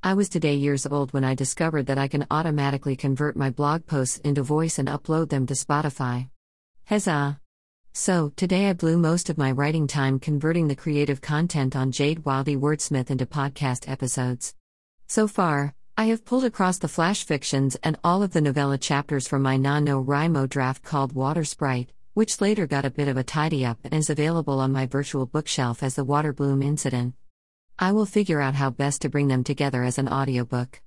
I was today years old when I discovered that I can automatically convert my blog posts into voice and upload them to Spotify. Huzzah! So, today I blew most of my writing time converting the creative content on Jade Wildy Wordsmith into podcast episodes. So far, I have pulled across the flash fictions and all of the novella chapters from my NaNoWriMo draft called Water Sprite, which later got a bit of a tidy up and is available on my virtual bookshelf as the Water Bloom Incident. I will figure out how best to bring them together as an audiobook.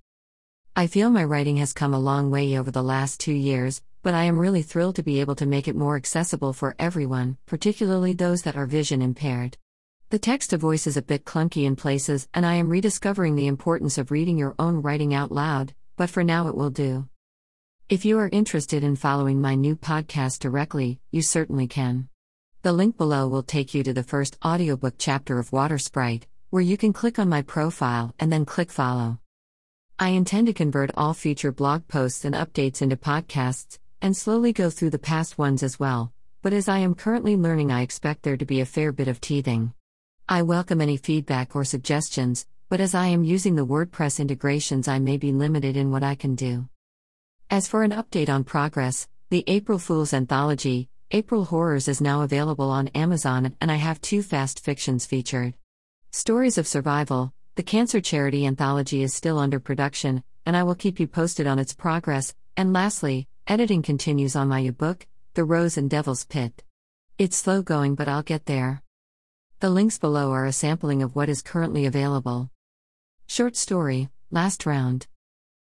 I feel my writing has come a long way over the last two years, but I am really thrilled to be able to make it more accessible for everyone, particularly those that are vision impaired. The text to voice is a bit clunky in places, and I am rediscovering the importance of reading your own writing out loud, but for now it will do. If you are interested in following my new podcast directly, you certainly can. The link below will take you to the first audiobook chapter of Water Sprite, where you can click on my profile and then click follow. I intend to convert all future blog posts and updates into podcasts, and slowly go through the past ones as well, but as I am currently learning, I expect there to be a fair bit of teething. I welcome any feedback or suggestions, but as I am using the WordPress integrations, I may be limited in what I can do. As for an update on progress, the April Fool's Anthology, April Horrors, is now available on Amazon, and I have two fast fictions featured. Stories of Survival, the Cancer Charity Anthology, is still under production, and I will keep you posted on its progress. And lastly, editing continues on my book, The Rose and Devil's Pit. It's slow going, but I'll get there. The links below are a sampling of what is currently available. Short story, Last Round.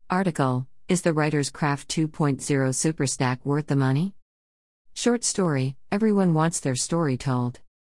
Article is the Writer's Craft 2.0 Superstack worth the money? Short story Everyone wants their story told.